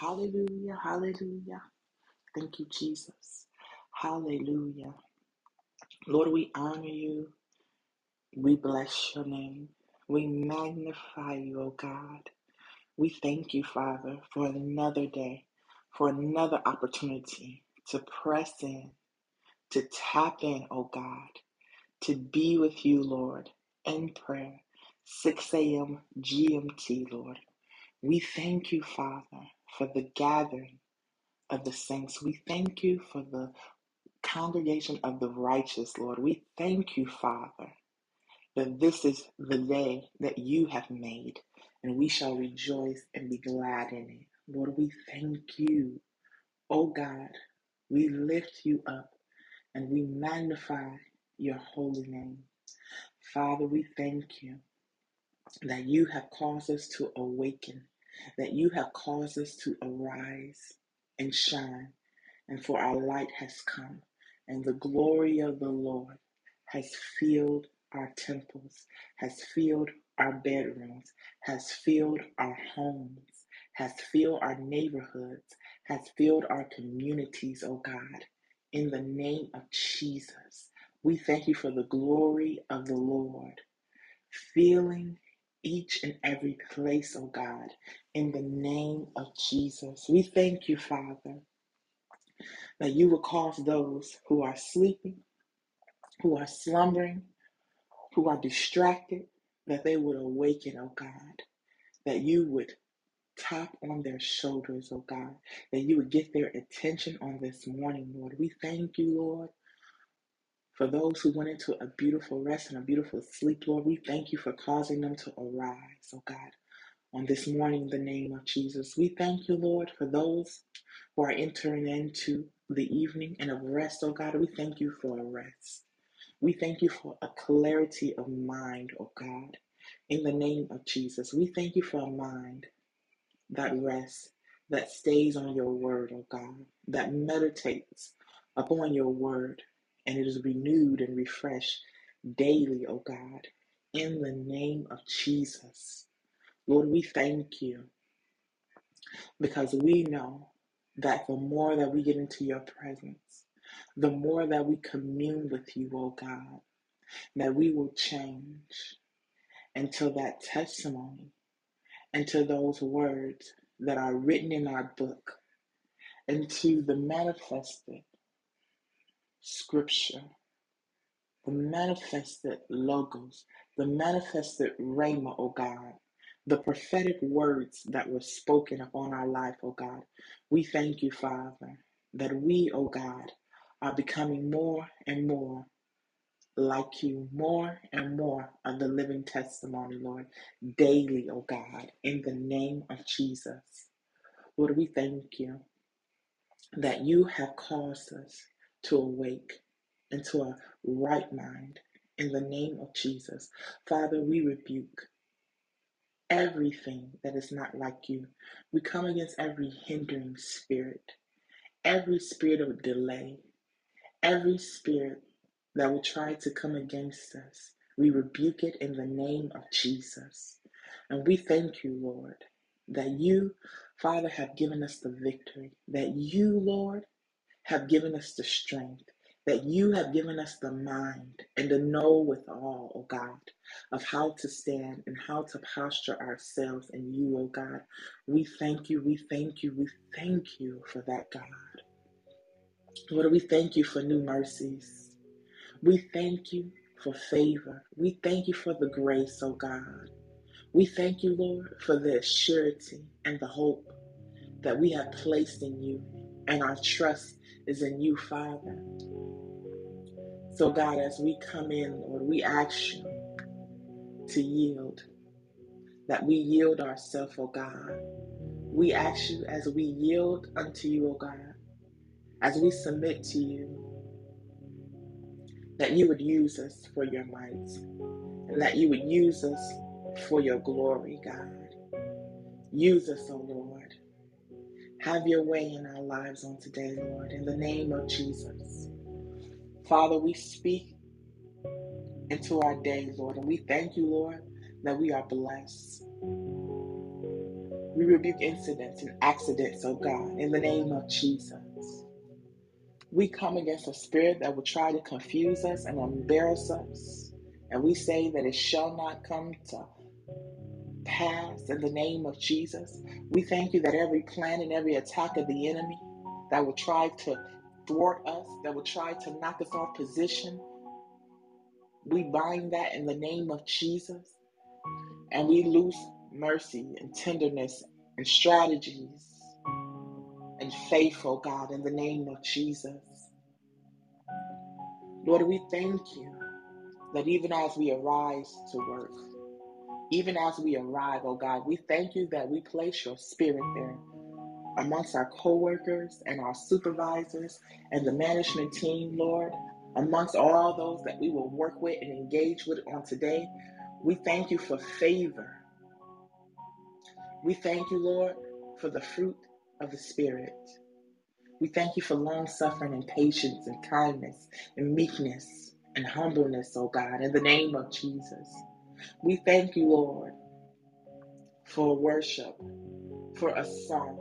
Hallelujah. Hallelujah. Thank you, Jesus. Hallelujah. Lord, we honor you. We bless your name. We magnify you, O God. We thank you, Father, for another day, for another opportunity to press in, to tap in, O God, to be with you, Lord, in prayer. 6 a.m. GMT, Lord. We thank you, Father, for the gathering of the saints. We thank you for the congregation of the righteous, Lord. We thank you, Father, that this is the day that you have made, and we shall rejoice and be glad in it. Lord, we thank you. Oh God, we lift you up and we magnify your holy name. Father, we thank you that you have caused us to awaken, that you have caused us to arise and shine and for our light has come, and the glory of the Lord has filled our temples, has filled our bedrooms, has filled our homes, has filled our neighborhoods, has filled our communities, oh God. In the name of Jesus, we thank you for the glory of the Lord filling each and every place, oh God. In the name of Jesus, we thank you, Father that you will cause those who are sleeping, who are slumbering, who are distracted, that they would awaken, oh God, that you would tap on their shoulders, oh God, that you would get their attention on this morning, Lord. We thank you, Lord, for those who went into a beautiful rest and a beautiful sleep, Lord. We thank you for causing them to arise, oh God, on this morning in the name of Jesus. We thank you, Lord, for those who are entering into the evening and of rest, oh God. We thank you for a rest. We thank you for a clarity of mind, oh God. In the name of Jesus, we thank you for a mind that rests, that stays on your word, oh God, that meditates upon your word, and it is renewed and refreshed daily, oh God. In the name of Jesus, Lord, we thank you because we know that the more that we get into your presence, the more that we commune with you, oh God, that we will change until that testimony, until those words that are written in our book, into the manifested scripture, the manifested logos, the manifested rhema, oh God, the prophetic words that were spoken upon our life, oh God. We thank you, Father, that we, oh God, are becoming more and more like you, more and more of the living testimony, Lord, daily, oh God, in the name of Jesus. Lord, we thank you that you have caused us to awake into a right mind in the name of Jesus. Father, we rebuke everything that is not like you. We come against every hindering spirit, every spirit of delay, every spirit that will try to come against us. We rebuke it in the name of Jesus. And we thank you, Lord, that you, Father, have given us the victory, that you, Lord, have given us the strength, that you have given us the mind and the know with all, oh God, of how to stand and how to posture ourselves in you, oh God. We thank you, we thank you, we thank you for that, God. Lord, we thank you for new mercies. We thank you for favor. We thank you for the grace, oh God. We thank you, Lord, for the surety and the hope that we have placed in you, and our trust is in you, Father. So, God, as we come in, Lord, we ask you to yield, that we yield ourselves, oh God. We ask you as we yield unto you, oh God, as we submit to you, that you would use us for your might, and that you would use us for your glory, God. Use us, oh Lord. Have your way in our lives on today, Lord, in the name of Jesus. Father, we speak into our day, Lord, and we thank you, Lord, that we are blessed. We rebuke incidents and accidents, oh God, in the name of Jesus. We come against a spirit that will try to confuse us and embarrass us. And we say that it shall not come to pass in the name of Jesus. We thank you that every plan and every attack of the enemy that will try to thwart us, that will try to knock us off position, we bind that in the name of Jesus. And we loose mercy and tenderness and strategies and faith, oh God, in the name of Jesus. Lord, we thank you that even as we arise to work, even as we arrive, oh God, we thank you that we place your spirit there amongst our co-workers and our supervisors and the management team, Lord, amongst all those that we will work with and engage with on today. We thank you for favor. We thank you, Lord, for the fruit of the Spirit. We thank you for long suffering and patience and kindness and meekness and humbleness, oh God, in the name of Jesus. We thank you, Lord, for worship, for a song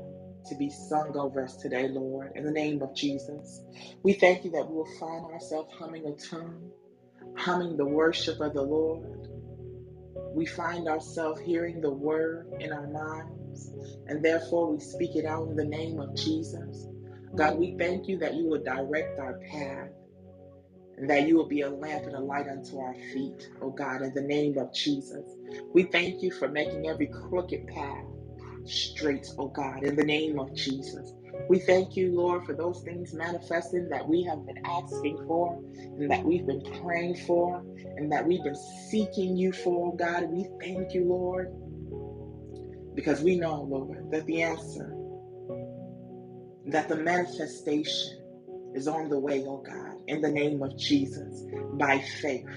to be sung over us today, Lord, in the name of Jesus. We thank you that we will find ourselves humming a tune, humming the worship of the Lord. We find ourselves hearing the word in our minds, and therefore we speak it out in the name of Jesus. God, we thank you that you will direct our path and that you will be a lamp and a light unto our feet, oh God, in the name of Jesus. We thank you for making every crooked path straight, oh God, in the name of Jesus. We thank you, Lord, for those things manifesting that we have been asking for and that we've been praying for and that we've been seeking you for, oh God. We thank you, Lord, because we know, Lord, that the answer, that the manifestation is on the way, oh God, in the name of Jesus, by faith.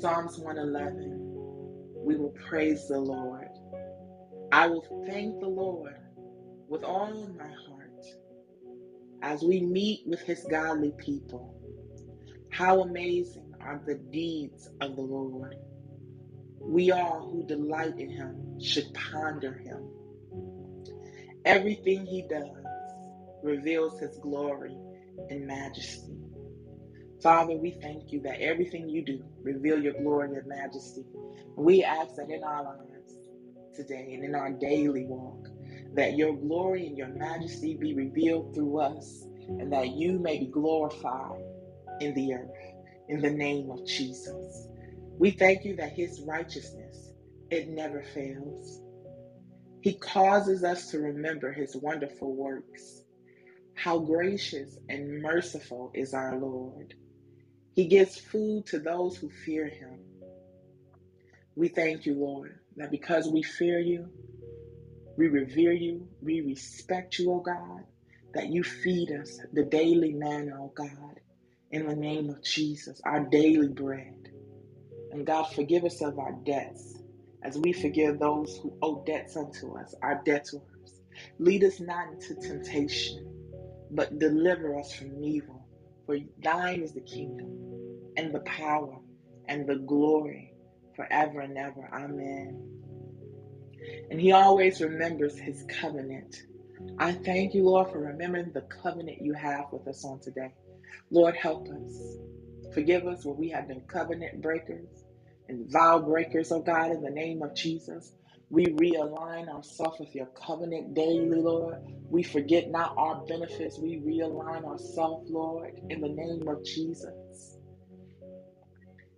Psalms 111, we will praise the Lord. I will thank the Lord with all my heart as we meet with his godly people. How amazing are the deeds of the Lord. We all who delight in him should ponder him. Everything he does reveals his glory and majesty. Father, we thank you that everything you do reveal your glory and your majesty. We ask that in our lives today and in our daily walk, that your glory and your majesty be revealed through us and that you may be glorified in the earth in the name of Jesus. We thank you that his righteousness it never fails. He causes us to remember his wonderful works. How gracious and merciful is our Lord. He gives food to those who fear him. We thank you, Lord, that because we fear you, we revere you, we respect you, O God, that you feed us the daily manna, O God, in the name of Jesus, our daily bread. And God, forgive us of our debts as we forgive those who owe debts unto us, our debtors. Lead us not into temptation, but deliver us from evil. For thine is the kingdom and the power and the glory forever and ever. Amen. And he always remembers his covenant. I thank you, Lord, for remembering the covenant you have with us on today. Lord, help us. Forgive us where we have been covenant breakers and vow breakers, oh God, in the name of Jesus. We realign ourselves with your covenant daily, Lord. We forget not our benefits. We realign ourselves, Lord, in the name of Jesus.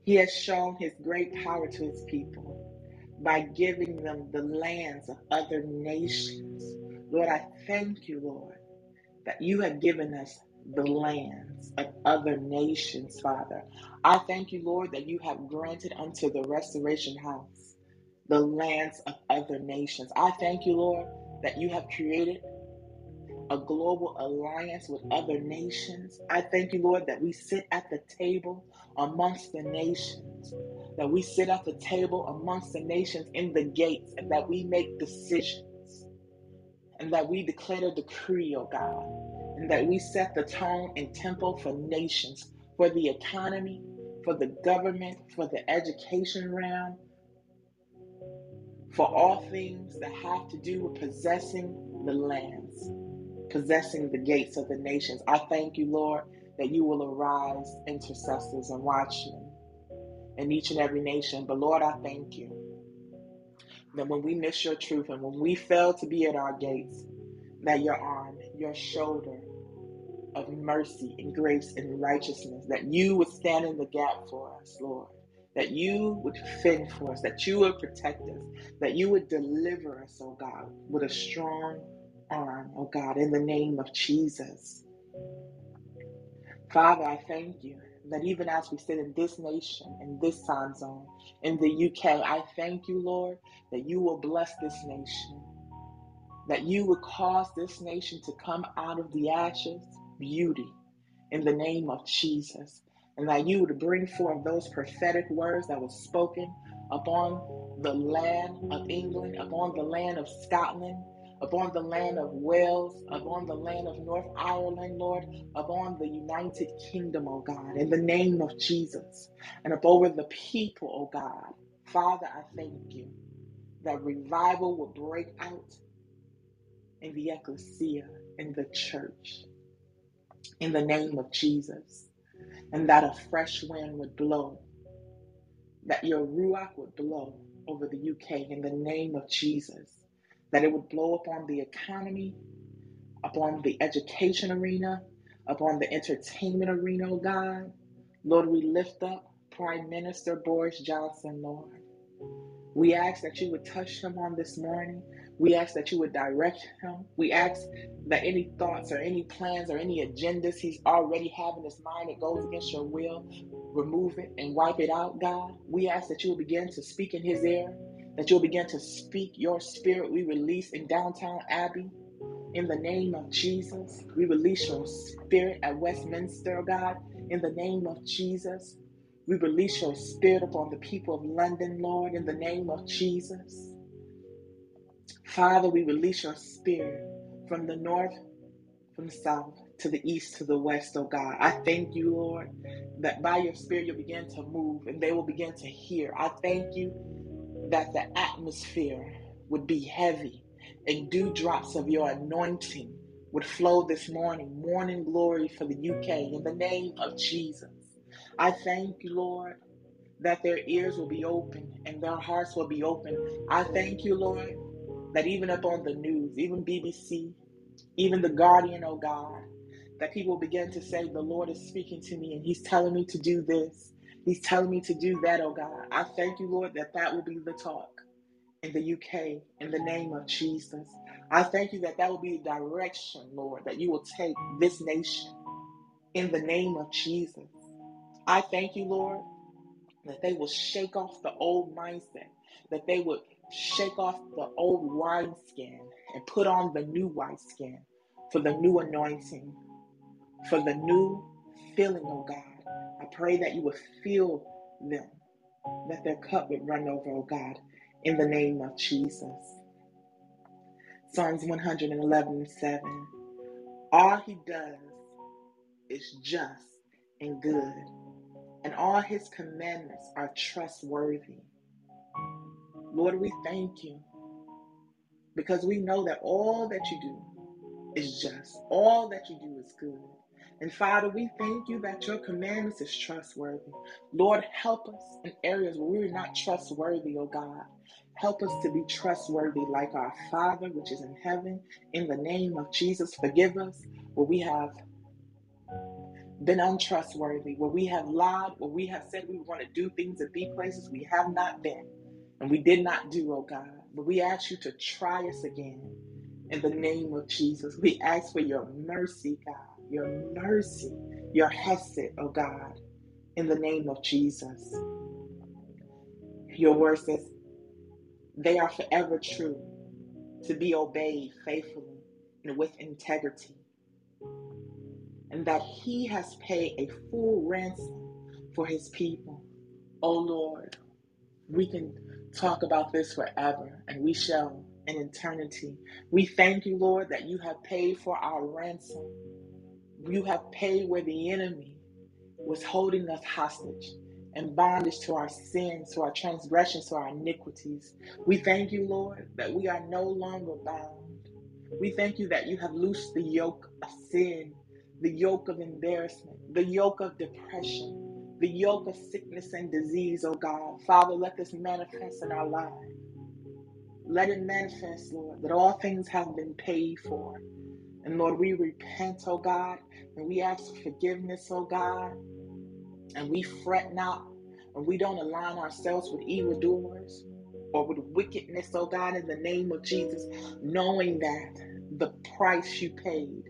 He has shown his great power to his people by giving them the lands of other nations. Lord, I thank you, Lord, that you have given us the lands of other nations, Father. I thank you, Lord, that you have granted unto the restoration house the lands of other nations. I thank you, Lord, that you have created a global alliance with other nations. I thank you, Lord, that we sit at the table amongst the nations, that we sit at the table amongst the nations in the gates, and that we make decisions, and that we declare a decree, oh God, and that we set the tone and tempo for nations, for the economy, for the government, for the education realm, for all things that have to do with possessing the lands, possessing the gates of the nations. I thank you, Lord, that you will arise intercessors and watchmen in each and every nation. But Lord, I thank you that when we miss your truth and when we fail to be at our gates, that your arm, your shoulder of mercy and grace and righteousness, that you would stand in the gap for us, Lord. That you would fend for us, that you would protect us, that you would deliver us, oh God, with a strong arm, oh God, in the name of Jesus. Father, I thank you that even as we sit in this nation, in this time zone, in the UK, I thank you, Lord, that you will bless this nation, that you would cause this nation to come out of the ashes, beauty, in the name of Jesus, and that you would bring forth those prophetic words that were spoken upon the land of England, upon the land of Scotland, upon the land of Wales, upon the land of North Ireland, Lord, upon the United Kingdom, oh God, in the name of Jesus, and up over the people, oh God. Father, I thank you that revival will break out in the ecclesia, in the church, in the name of Jesus, and that a fresh wind would blow, that your Ruach would blow over the UK in the name of Jesus that it would blow upon the economy, upon the education arena, upon the entertainment arena, oh God. Lord, we lift up Prime Minister Boris Johnson, Lord. We ask that you would touch him on this morning. We ask that you would direct him. We ask that any thoughts or any plans or any agendas he's already have in his mind that goes against your will, remove it and wipe it out, God. We ask that you will begin to speak in his ear that you'll begin to speak your spirit. We release in downtown Abbey in the name of Jesus. We release your spirit at Westminster, oh God, in the name of Jesus. We release your spirit upon the people of London, Lord, in the name of Jesus. Father, we release your spirit from the north, from the south, to the east, to the west, oh God. I thank you, Lord, that by your spirit you'll begin to move and they will begin to hear. I thank you that the atmosphere would be heavy and dewdrops of your anointing would flow this morning. Morning glory for the UK in the name of Jesus. I thank you, Lord, that their ears will be open and their hearts will be open. I thank you, Lord, that even up on the news, even BBC, even The Guardian, oh God, that people begin to say, The Lord is speaking to me and He's telling me to do this. He's telling me to do that, oh God. I thank you, Lord, that that will be the talk in the UK in the name of Jesus. I thank you that that will be the direction, Lord, that you will take this nation in the name of Jesus. I thank you, Lord, that they will shake off the old mindset, that they would shake off the old wineskin and put on the new wineskin for the new anointing, for the new filling, oh God. I pray that you would fill them, that their cup would run over, oh God, in the name of Jesus. Psalms 111 7. All he does is just and good, and all his commandments are trustworthy. Lord, we thank you because we know that all that you do is just, all that you do is good. And Father, we thank you that your commandments is trustworthy. Lord, help us in areas where we're not trustworthy, oh God. Help us to be trustworthy like our Father, which is in heaven. In the name of Jesus, forgive us where we have been untrustworthy, where we have lied, where we have said we want to do things and be places we have not been and we did not do, oh God. But we ask you to try us again in the name of Jesus. We ask for your mercy, God your mercy, your hesed, oh God, in the name of Jesus. Your word says, they are forever true, to be obeyed faithfully and with integrity, and that He has paid a full ransom for His people. Oh Lord, we can talk about this forever, and we shall in eternity. We thank you, Lord, that you have paid for our ransom you have paid where the enemy was holding us hostage. and bondage to our sins, to our transgressions, to our iniquities. We thank you, Lord, that we are no longer bound. We thank you that you have loosed the yoke of sin, the yoke of embarrassment, the yoke of depression, the yoke of sickness and disease, oh God. Father, let this manifest in our lives. Let it manifest, Lord, that all things have been paid for. And Lord, we repent, oh God, and we ask for forgiveness, oh God, and we fret not, and we don't align ourselves with evildoers or with wickedness, oh God, in the name of Jesus, knowing that the price you paid,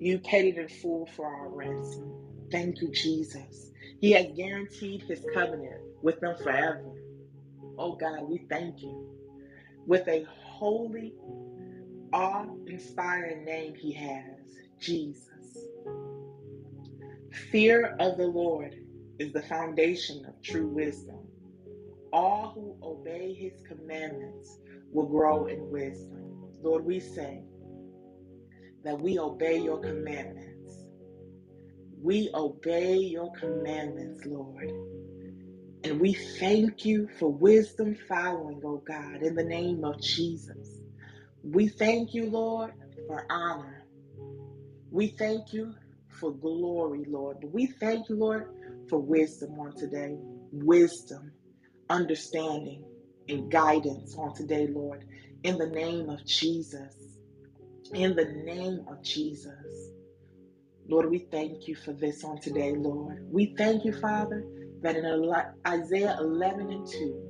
you paid it in full for our ransom. Thank you, Jesus. He has guaranteed his covenant with them forever. Oh God, we thank you. With a holy, awe inspiring name, he has Jesus. Fear of the Lord is the foundation of true wisdom. All who obey his commandments will grow in wisdom. Lord, we say that we obey your commandments. We obey your commandments, Lord. And we thank you for wisdom following, oh God, in the name of Jesus. We thank you, Lord, for honor. We thank you for glory, Lord. We thank you, Lord, for wisdom on today. Wisdom understanding and guidance on today, Lord. In the name of Jesus. In the name of Jesus. Lord, we thank you for this on today, Lord. We thank you, Father, that in Isaiah 11 and 2,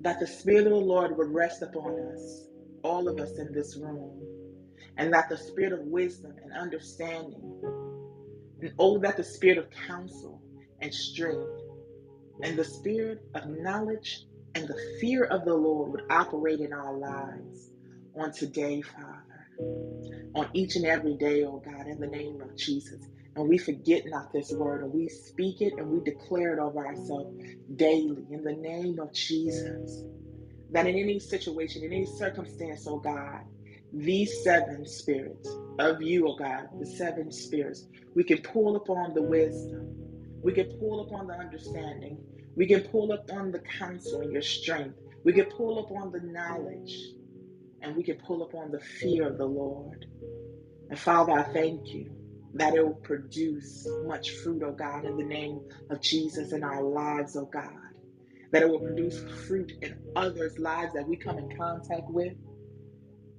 that the Spirit of the Lord would rest upon us, all of us in this room, and that the Spirit of wisdom and understanding, and oh, that the Spirit of counsel and strength and the spirit of knowledge and the fear of the Lord would operate in our lives on today, Father, on each and every day, oh God, in the name of Jesus. And we forget not this word, and we speak it and we declare it over ourselves daily in the name of Jesus. That in any situation, in any circumstance, oh God, these seven spirits of you, oh God, the seven spirits, we can pull upon the wisdom we can pull upon the understanding. We can pull upon the counsel and your strength. We can pull upon the knowledge. And we can pull upon the fear of the Lord. And Father, I thank you that it will produce much fruit, oh God, in the name of Jesus in our lives, oh God. That it will produce fruit in others' lives that we come in contact with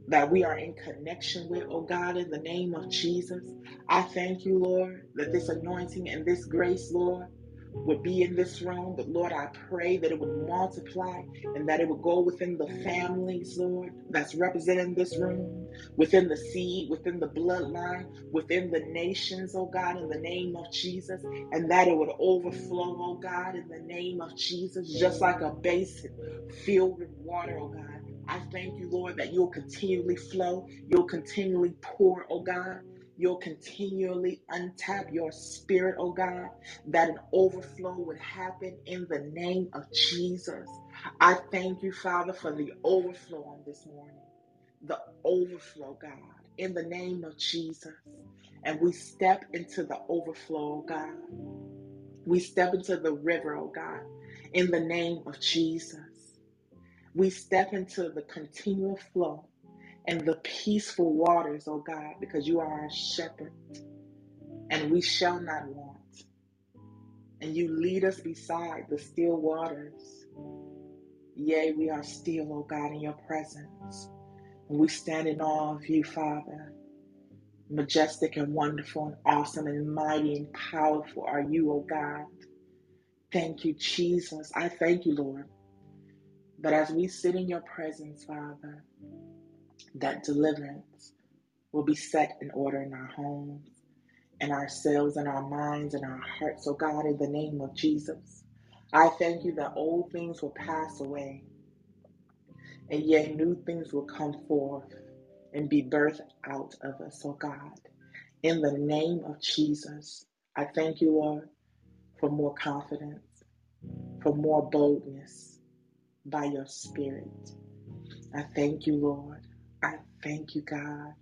that we are in connection with, oh God, in the name of Jesus. I thank you, Lord, that this anointing and this grace, Lord, would be in this room. But Lord, I pray that it would multiply and that it would go within the families, Lord, that's represented in this room, within the seed, within the bloodline, within the nations, oh God, in the name of Jesus, and that it would overflow, oh God, in the name of Jesus, just like a basin filled with water, oh God. I thank you, Lord, that you'll continually flow, you'll continually pour, oh God. You'll continually untap your spirit, oh God, that an overflow would happen in the name of Jesus. I thank you, Father, for the overflow on this morning. The overflow, God, in the name of Jesus. And we step into the overflow, oh God. We step into the river, oh God, in the name of Jesus. We step into the continual flow and the peaceful waters, oh God, because you are our shepherd and we shall not want. And you lead us beside the still waters. Yea, we are still, oh God, in your presence. And we stand in awe of you, Father. Majestic and wonderful and awesome and mighty and powerful are you, oh God. Thank you, Jesus. I thank you, Lord, but as we sit in your presence, Father, that deliverance will be set in order in our homes, in ourselves, in our minds, in our hearts. So, God, in the name of Jesus, I thank you that old things will pass away, and yet new things will come forth and be birthed out of us. So, God, in the name of Jesus, I thank you, Lord, for more confidence, for more boldness by your Spirit. I thank you, Lord. Thank you, God,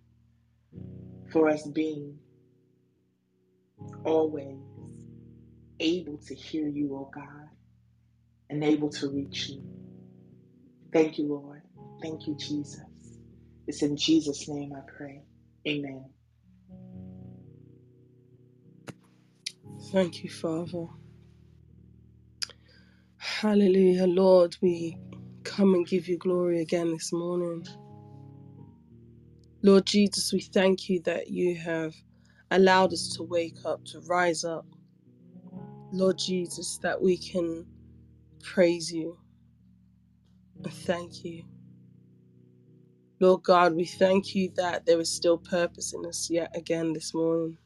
for us being always able to hear you, oh God, and able to reach you. Thank you, Lord. Thank you, Jesus. It's in Jesus' name I pray. Amen. Thank you, Father. Hallelujah, Lord. We come and give you glory again this morning. Lord Jesus, we thank you that you have allowed us to wake up, to rise up. Lord Jesus, that we can praise you and thank you. Lord God, we thank you that there is still purpose in us yet again this morning.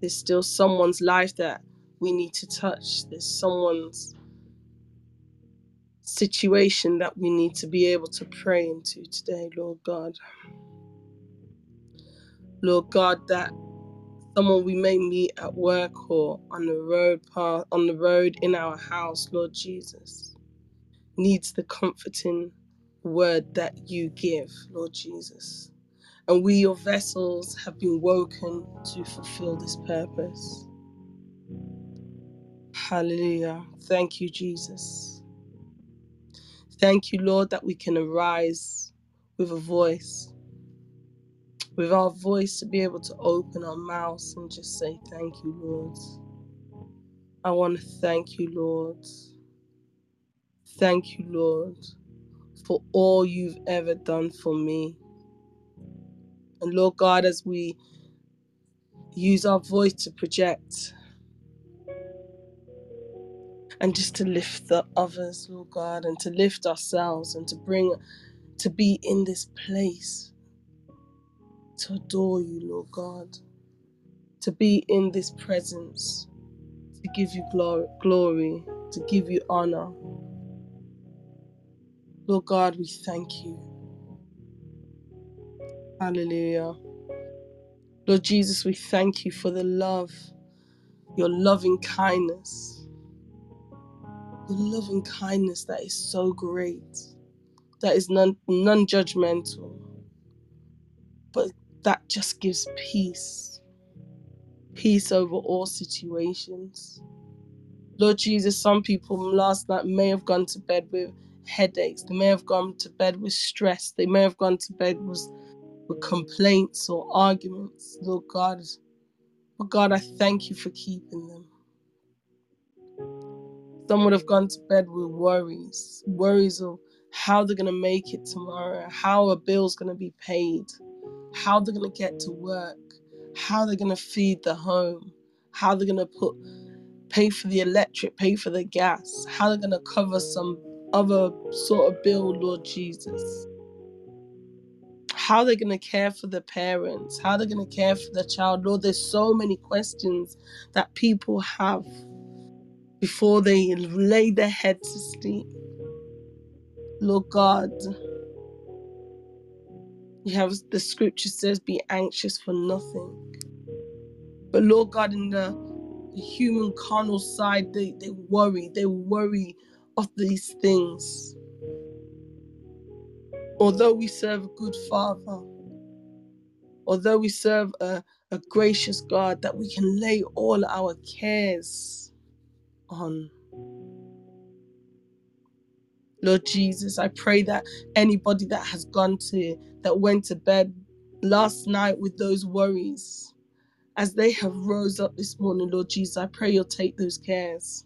There's still someone's life that we need to touch. There's someone's situation that we need to be able to pray into today, Lord God. Lord God, that someone we may meet at work or on the road path on the road in our house, Lord Jesus, needs the comforting word that you give, Lord Jesus. And we, your vessels, have been woken to fulfill this purpose. Hallelujah. Thank you, Jesus. Thank you, Lord, that we can arise with a voice, with our voice to be able to open our mouths and just say, Thank you, Lord. I want to thank you, Lord. Thank you, Lord, for all you've ever done for me. And Lord God, as we use our voice to project and just to lift the others, Lord God, and to lift ourselves and to bring, to be in this place to adore you, Lord God, to be in this presence, to give you glory, glory to give you honor. Lord God, we thank you. Hallelujah. Lord Jesus, we thank you for the love, your loving kindness, your loving kindness that is so great, that is non non judgmental, but that just gives peace, peace over all situations. Lord Jesus, some people last night may have gone to bed with headaches, they may have gone to bed with stress, they may have gone to bed with, with complaints or arguments. Lord God, Lord God, I thank you for keeping them. Some would have gone to bed with worries, worries of how they're going to make it tomorrow, how a bill's going to be paid, how they're going to get to work, how they're going to feed the home, how they're going to put pay for the electric, pay for the gas, how they're going to cover some other sort of bill, Lord Jesus. How they're going to care for the parents, how they're going to care for the child. Lord, there's so many questions that people have before they lay their head to sleep. Lord God, you have the scripture says, be anxious for nothing. But Lord God, in the, the human carnal side, they, they worry, they worry of these things. Although we serve a good Father, although we serve a, a gracious God, that we can lay all our cares on. Lord Jesus, I pray that anybody that has gone to, that went to bed last night with those worries, as they have rose up this morning, Lord Jesus, I pray you'll take those cares.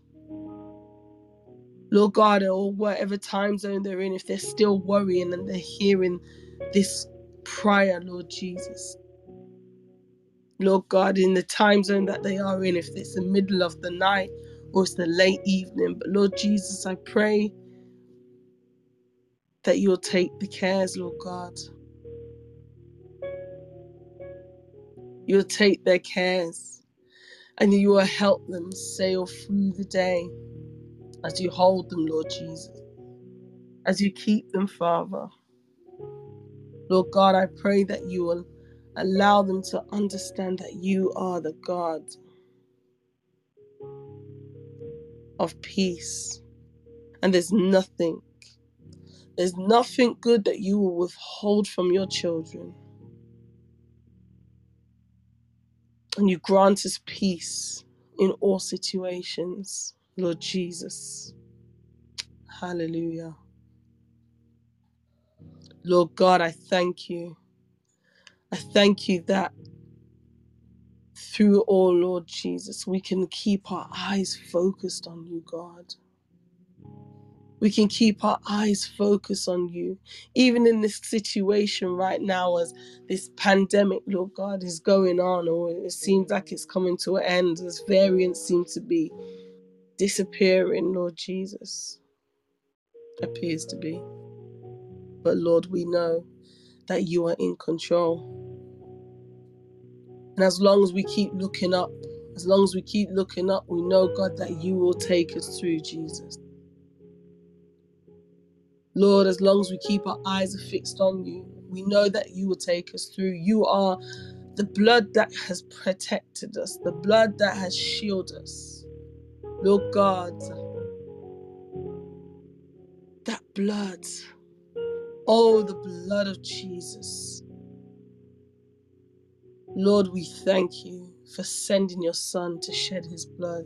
Lord God, or whatever time zone they're in, if they're still worrying and they're hearing this prayer, Lord Jesus. Lord God, in the time zone that they are in, if it's the middle of the night or it's the late evening, but Lord Jesus, I pray that you'll take the cares, Lord God. You'll take their cares and you will help them sail through the day as you hold them, Lord Jesus, as you keep them, Father. Lord God, I pray that you will allow them to understand that you are the God of peace. And there's nothing, there's nothing good that you will withhold from your children. And you grant us peace in all situations, Lord Jesus. Hallelujah. Lord God, I thank you. I thank you that through all, Lord Jesus, we can keep our eyes focused on you, God. We can keep our eyes focused on you, even in this situation right now, as this pandemic, Lord God, is going on, or it seems like it's coming to an end, as variants seem to be disappearing, Lord Jesus. Appears to be. But Lord, we know that you are in control. And as long as we keep looking up, as long as we keep looking up, we know, God, that you will take us through, Jesus. Lord, as long as we keep our eyes fixed on you, we know that you will take us through. You are the blood that has protected us, the blood that has shielded us. Lord God, that blood, oh, the blood of Jesus. Lord, we thank you for sending your Son to shed his blood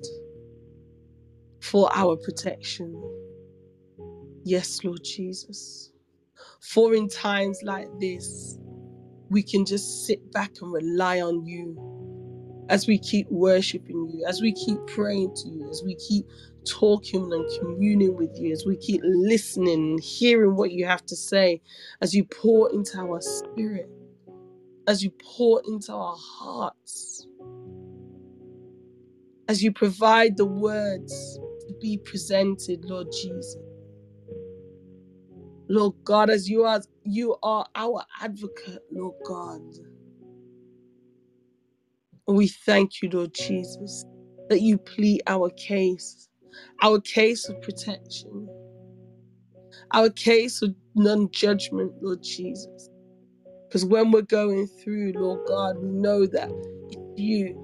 for our protection. Yes, Lord Jesus. For in times like this, we can just sit back and rely on you as we keep worshiping you, as we keep praying to you, as we keep talking and communing with you, as we keep listening hearing what you have to say, as you pour into our spirit, as you pour into our hearts, as you provide the words to be presented, Lord Jesus. Lord God, as you are you are our advocate, Lord God. And we thank you, Lord Jesus, that you plead our case, our case of protection, our case of non-judgment, Lord Jesus. Because when we're going through, Lord God, we know that it's you.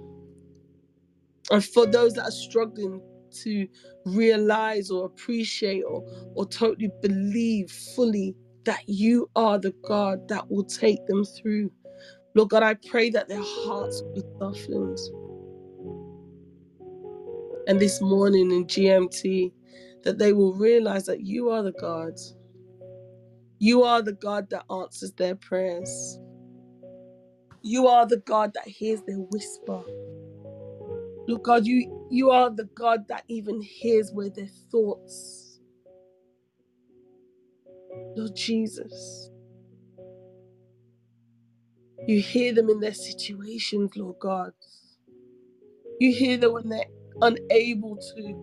And for those that are struggling to realize or appreciate or, or totally believe fully that you are the God that will take them through. Lord God, I pray that their hearts be softened. And this morning in GMT, that they will realize that you are the God. You are the God that answers their prayers. You are the God that hears their whisper. Lord God, you, you are the God that even hears where their thoughts. Lord Jesus. You hear them in their situations, Lord God. You hear them when they're unable to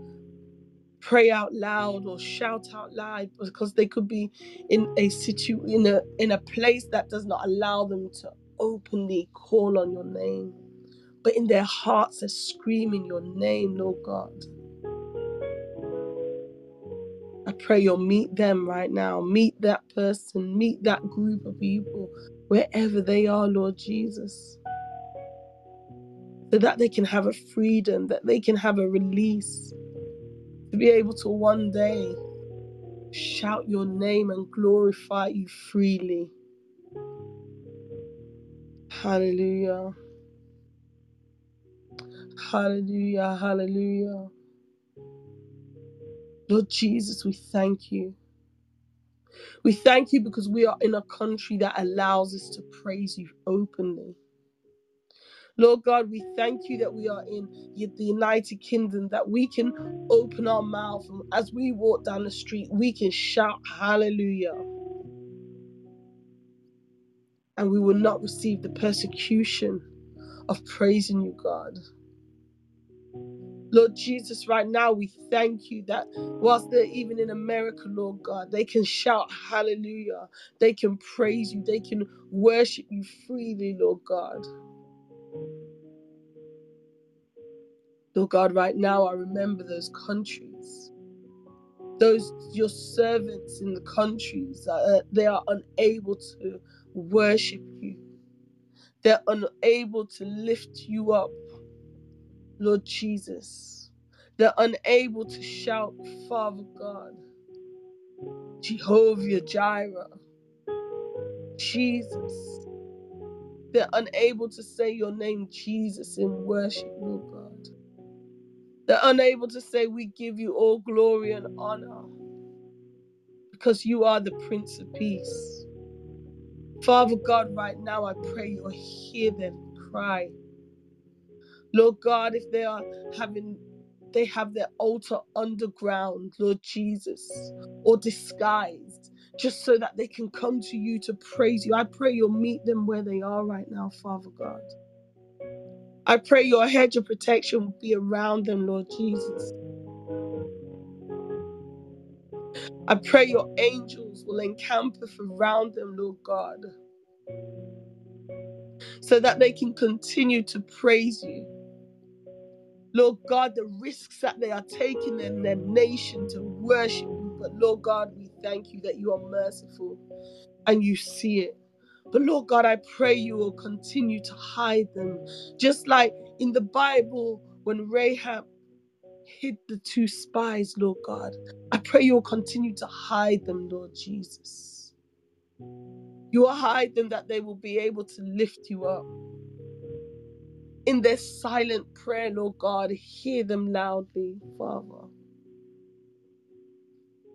pray out loud or shout out loud because they could be in a situ in a in a place that does not allow them to openly call on your name. But in their hearts they're screaming your name, Lord God. I pray you'll meet them right now. Meet that person, meet that group of people, wherever they are, Lord Jesus. So that they can have a freedom, that they can have a release, to be able to one day shout your name and glorify you freely. Hallelujah. Hallelujah. Hallelujah. Lord Jesus, we thank you. We thank you because we are in a country that allows us to praise you openly. Lord God, we thank you that we are in the United Kingdom, that we can open our mouth and as we walk down the street, we can shout hallelujah. And we will not receive the persecution of praising you, God. Lord Jesus, right now we thank you that whilst they're even in America, Lord God, they can shout hallelujah. They can praise you. They can worship you freely, Lord God. Lord God, right now I remember those countries, those your servants in the countries, uh, they are unable to worship you. They're unable to lift you up, Lord Jesus. They're unable to shout, Father God, Jehovah Jireh, Jesus. They're unable to say your name, Jesus, in worship, Lord God. They're unable to say, We give you all glory and honor because you are the Prince of Peace. Father God, right now I pray you'll hear them cry. Lord God, if they are having, they have their altar underground, Lord Jesus, or disguised, just so that they can come to you to praise you. I pray you'll meet them where they are right now, Father God. I pray your hedge of protection will be around them, Lord Jesus. I pray your angels will encamp around them, Lord God, so that they can continue to praise you. Lord God, the risks that they are taking in their nation to worship you. But Lord God, we thank you that you are merciful and you see it. But Lord God, I pray you will continue to hide them. Just like in the Bible, when Rahab hid the two spies, Lord God, I pray you will continue to hide them, Lord Jesus. You will hide them that they will be able to lift you up. In their silent prayer, Lord God, hear them loudly, Father.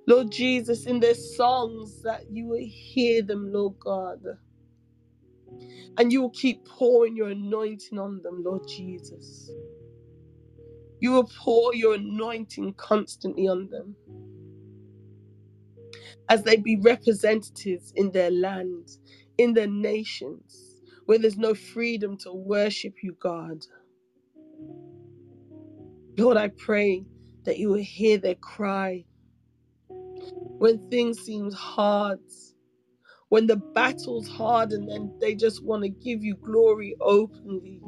Lord Jesus, in their songs, that you will hear them, Lord God. And you will keep pouring your anointing on them, Lord Jesus. You will pour your anointing constantly on them as they be representatives in their land, in their nations, where there's no freedom to worship you, God. Lord, I pray that you will hear their cry when things seem hard, when the battle's hard and then they just want to give you glory openly.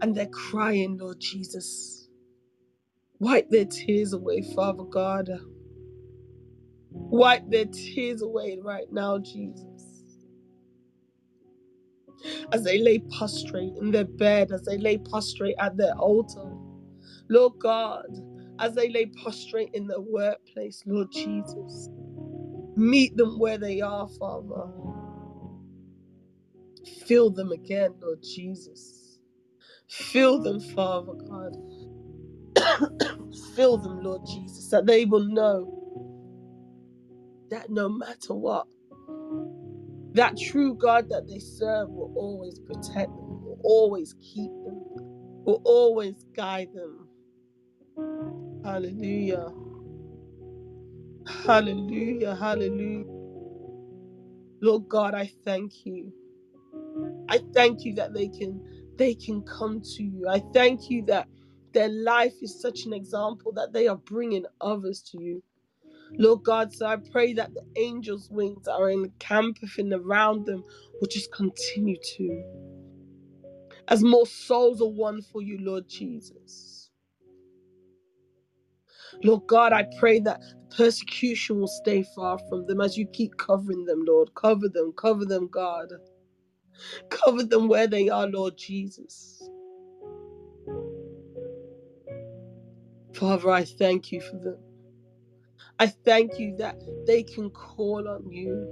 And they're crying, Lord Jesus. Wipe their tears away, Father God. Wipe their tears away right now, Jesus. As they lay prostrate in their bed, as they lay prostrate at their altar. Lord God, as they lay prostrate in their workplace, Lord Jesus. Meet them where they are, Father. Fill them again, Lord Jesus. Fill them, Father God. Fill them, Lord Jesus, that they will know that no matter what, that true God that they serve will always protect them, will always keep them, will always guide them. Hallelujah. Hallelujah. Hallelujah. Lord God, I thank you. I thank you that they can they can come to you. I thank you that their life is such an example that they are bringing others to you. Lord God, so I pray that the angels' wings are encamping around them will just continue to. As more souls are won for you, Lord Jesus. Lord God, I pray that persecution will stay far from them as you keep covering them, Lord. Cover them, cover them, God. Cover them where they are, Lord Jesus. Father, I thank you for them. I thank you that they can call on you.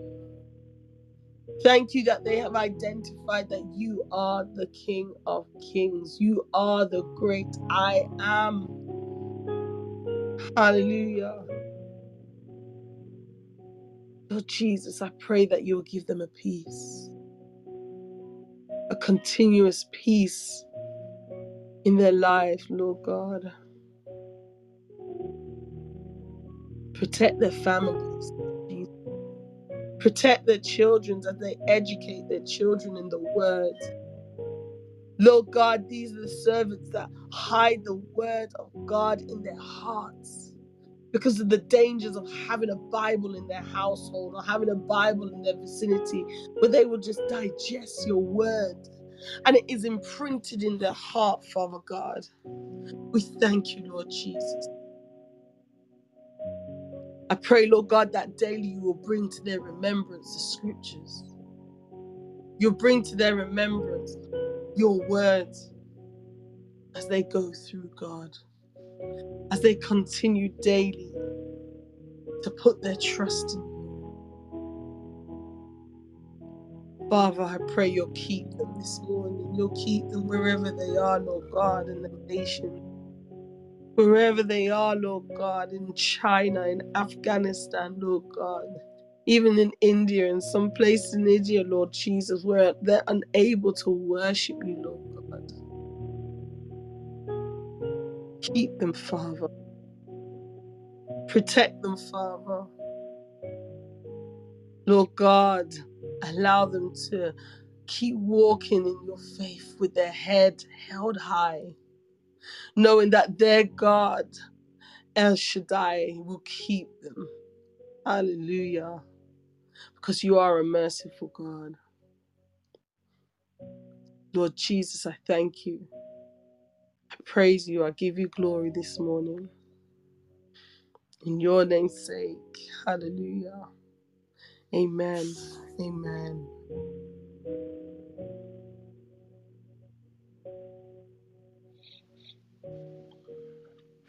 Thank you that they have identified that you are the King of Kings. You are the great I am. Hallelujah. Lord Jesus, I pray that you will give them a peace, a continuous peace in their life, Lord God. Protect their families. Jesus. Protect their children as they educate their children in the word. Lord God, these are the servants that hide the word of God in their hearts because of the dangers of having a Bible in their household or having a Bible in their vicinity, where they will just digest your word and it is imprinted in their heart, Father God. We thank you, Lord Jesus. I pray, Lord God, that daily you will bring to their remembrance the scriptures. You'll bring to their remembrance your words as they go through, God, as they continue daily to put their trust in you. Father, I pray you'll keep them this morning. You'll keep them wherever they are, Lord God, in the nation. wherever they are, Lord God, in China, in Afghanistan, Lord God, even in India, in some place in India, Lord Jesus, where they're unable to worship you, Lord God. Keep them, Father. Protect them, Father. Lord God, allow them to keep walking in your faith with their head held high, knowing that their God, El Shaddai, will keep them. Hallelujah. Because you are a merciful God. Lord Jesus, I thank you. I praise you. I give you glory this morning. In your name's sake. Hallelujah. Amen. Amen.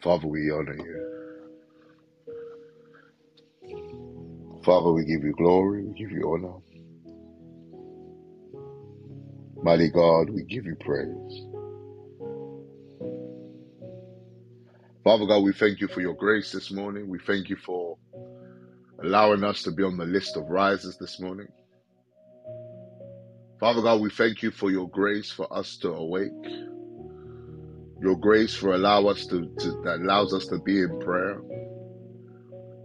Father, we honor you. Father, we give you glory, we give you honor. Mighty God, we give you praise. Father God, we thank you for your grace this morning. We thank you for allowing us to be on the list of risers this morning. Father God, we thank you for your grace for us to awake. Your grace for allow us to, to that allows us to be in prayer.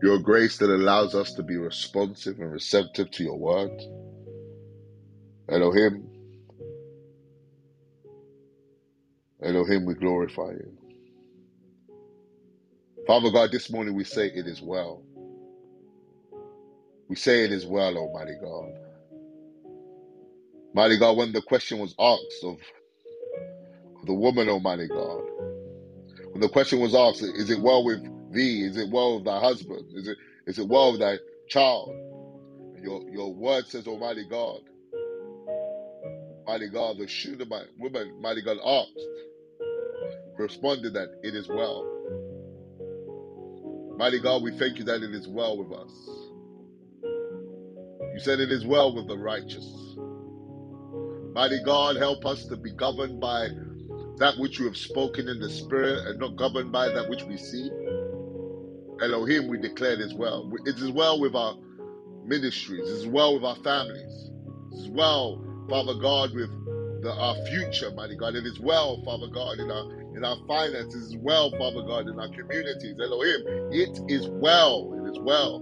Your grace that allows us to be responsive and receptive to your word. Elohim, Elohim, we glorify you. Father God, this morning we say it is well. We say it is well, Almighty God. Mighty God, when the question was asked of the woman, Almighty God, when the question was asked, is it well with thee? Is it well with thy husband? Is it is it well with thy child? Your your word says, Almighty God, Mighty God, the Shunammite woman, Mighty God asked, responded that it is well. Mighty God, we thank you that it is well with us. You said it is well with the righteous. Mighty God, help us to be governed by that which you have spoken in the spirit and not governed by that which we see. Elohim, we declare it as well. It is well with our ministries. It is well with our families. It is well, Father God, with the, our future, mighty God. It is well, Father God, in our in our finances. Is well, Father God, in our communities. Elohim, it is well. It is well.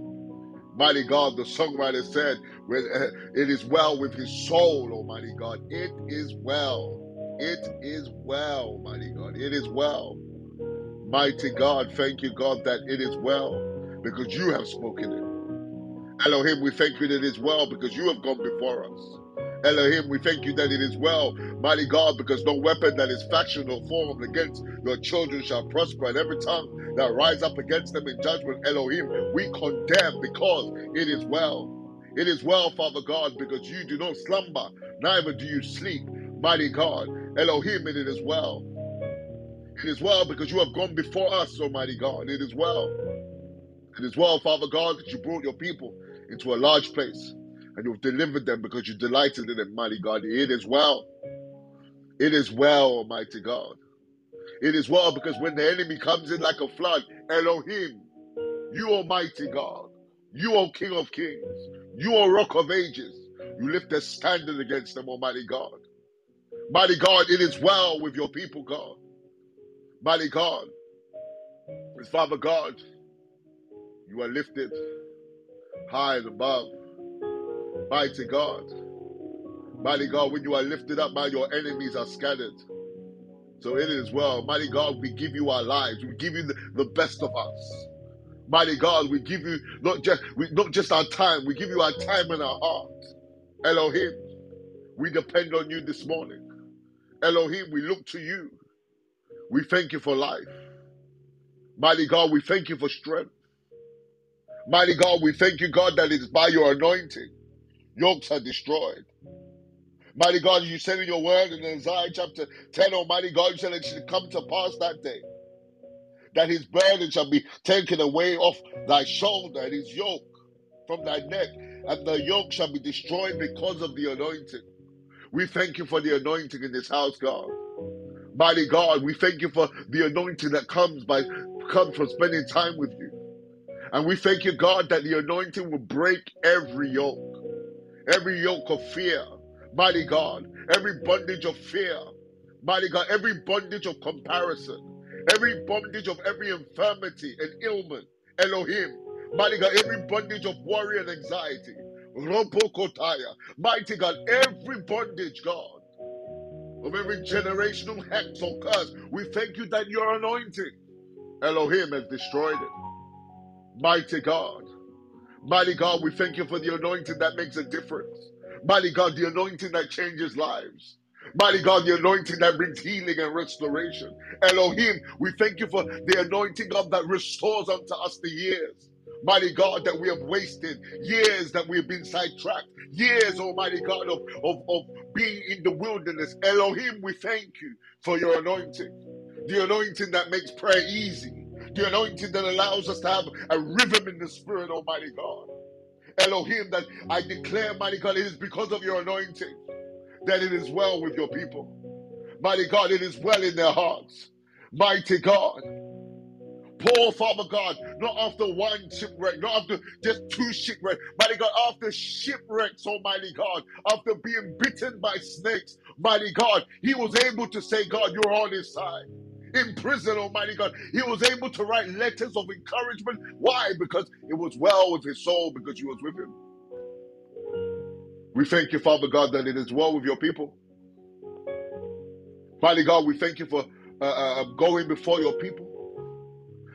Mighty God, the songwriter said, uh, It is well with his soul, Almighty God. It is well. It is well, mighty God. It is well. Mighty God, thank you, God, that it is well because you have spoken it. Elohim, we thank you that it is well because you have gone before us. Elohim, we thank you that it is well, mighty God, because no weapon that is or formed against your children shall prosper, and every tongue that rise up against them in judgment, Elohim, we condemn because it is well. It is well, Father God, because you do not slumber, neither do you sleep, mighty God. Elohim, it is well. It is well because you have gone before us, Almighty God. It is well. It is well, Father God, that you brought your people into a large place and you've delivered them because you delighted in them, mighty God. It is well. It is well, Almighty God. It is well because when the enemy comes in like a flood, Elohim, you Almighty God, you O King of Kings, you O Rock of Ages, you lift a standard against them, Almighty God. Mighty God, it is well with your people, God. Mighty God, Father God, you are lifted high and above. Mighty God. Mighty God, when you are lifted up, my your enemies are scattered. So it is well. Mighty God, we give you our lives. We give you the, the best of us. Mighty God, we give you not just we, not just our time, we give you our time and our heart. Elohim, we depend on you this morning. Elohim, we look to you. We thank you for life. Mighty God, we thank you for strength. Mighty God, we thank you, God, that it's by your anointing. Yokes are destroyed. Mighty God, you said in your word in Isaiah chapter 10, Almighty God, you said it should come to pass that day. That his burden shall be taken away off thy shoulder and his yoke from thy neck, and the yoke shall be destroyed because of the anointing. We thank you for the anointing in this house, God. Mighty God, we thank you for the anointing that comes by comes from spending time with you. And we thank you, God, that the anointing will break every yoke, every yoke of fear, mighty God, every bondage of fear, mighty God, every bondage of comparison, every bondage of every infirmity and ailment, Elohim, mighty God, every bondage of worry and anxiety, Robokotaya, mighty God, every bondage, God, of every generational hex or curse, we thank you that your anointing, Elohim, has destroyed it. Mighty God. Mighty God, we thank you for the anointing that makes a difference. Mighty God, the anointing that changes lives. Mighty God, the anointing that brings healing and restoration. Elohim, we thank you for the anointing God that restores unto us the years. Mighty God, that we have wasted, years that we have been sidetracked, years, oh Almighty God, of, of, of being in the wilderness. Elohim, we thank you for your anointing. The anointing that makes prayer easy the anointing that allows us to have a rhythm in the spirit, Almighty God. Elohim, that I declare, mighty God, it is because of your anointing that it is well with your people. Mighty God, it is well in their hearts. Mighty God. Paul Father God, not after one shipwreck, not after just two shipwrecks, mighty God, after shipwrecks, Almighty God, after being bitten by snakes, mighty God, he was able to say, God, you're on his side in prison, Almighty God. He was able to write letters of encouragement. Why? Because it was well with his soul, because you was with him. We thank you, Father God, that it is well with your people. Mighty God, we thank you for uh, uh, going before your people.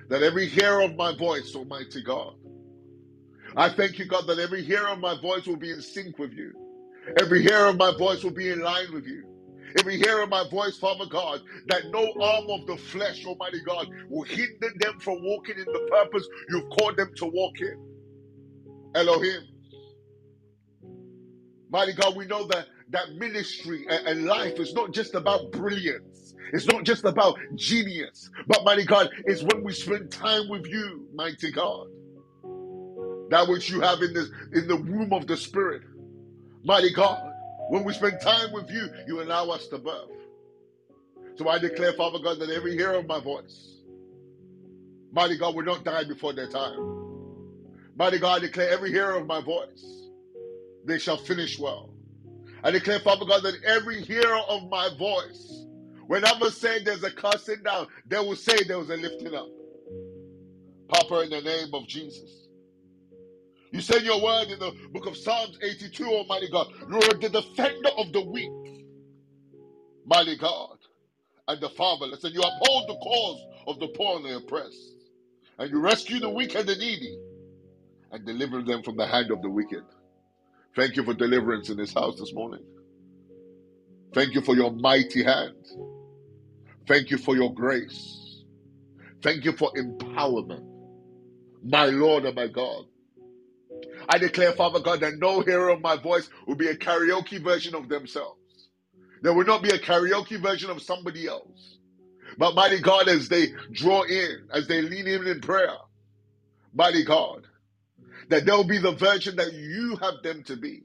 That every hearer of my voice, Almighty God, I thank you, God, that every hearer of my voice will be in sync with you. Every hearer of my voice will be in line with you. Every hearer of my voice, Father God, that no arm of the flesh, Almighty God, will hinder them from walking in the purpose you've called them to walk in. Elohim. Mighty God, we know that that ministry and, and life is not just about brilliance. It's not just about genius. But mighty God, it's when we spend time with you, mighty God. That which you have in this in the womb of the spirit. Mighty God. When we spend time with you, you allow us to birth. So I declare, Father God, that every hearer of my voice, mighty God, will not die before their time. Mighty God, I declare every hearer of my voice, they shall finish well. I declare, Father God, that every hearer of my voice, whenever say there's a cussing down, they will say there was a lifting up. Papa, in the name of Jesus. You said your word in the book of Psalms 82, Almighty God. You are the defender of the weak, mighty God, and the fatherless. And you uphold the cause of the poor and the oppressed. And you rescue the weak and the needy and deliver them from the hand of the wicked. Thank you for deliverance in this house this morning. Thank you for your mighty hand. Thank you for your grace. Thank you for empowerment. My Lord and my God. I declare, Father God, that no hearer of my voice will be a karaoke version of themselves. There will not be a karaoke version of somebody else. But mighty God, as they draw in, as they lean in in prayer, mighty God, that they'll be the version that you have them to be.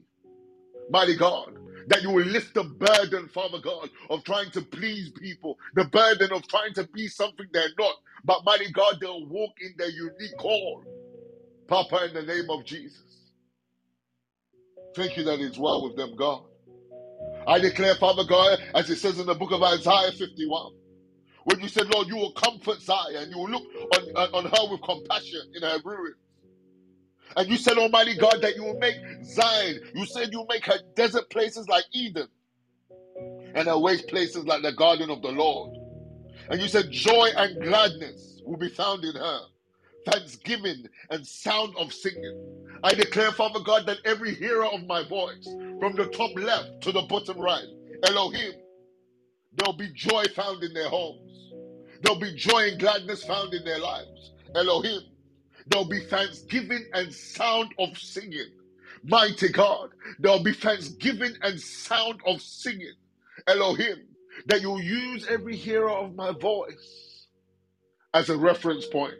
Mighty God, that you will lift the burden, Father God, of trying to please people, the burden of trying to be something they're not. But mighty God, they'll walk in their unique call. Papa, in the name of Jesus. Thank you that it's well with them, God. I declare, Father God, as it says in the book of Isaiah 51, when you said, Lord, you will comfort Zion, and you will look on, on, her with compassion in her ruin. And you said, Almighty God, that you will make Zion, you said you will make her desert places like Eden and her waste places like the garden of the Lord. And you said, joy and gladness will be found in her thanksgiving and sound of singing. I declare, Father God, that every hearer of my voice, from the top left to the bottom right, Elohim, there'll be joy found in their homes. There'll be joy and gladness found in their lives. Elohim, there'll be thanksgiving and sound of singing. Mighty God, there'll be thanksgiving and sound of singing. Elohim, that you'll use every hearer of my voice as a reference point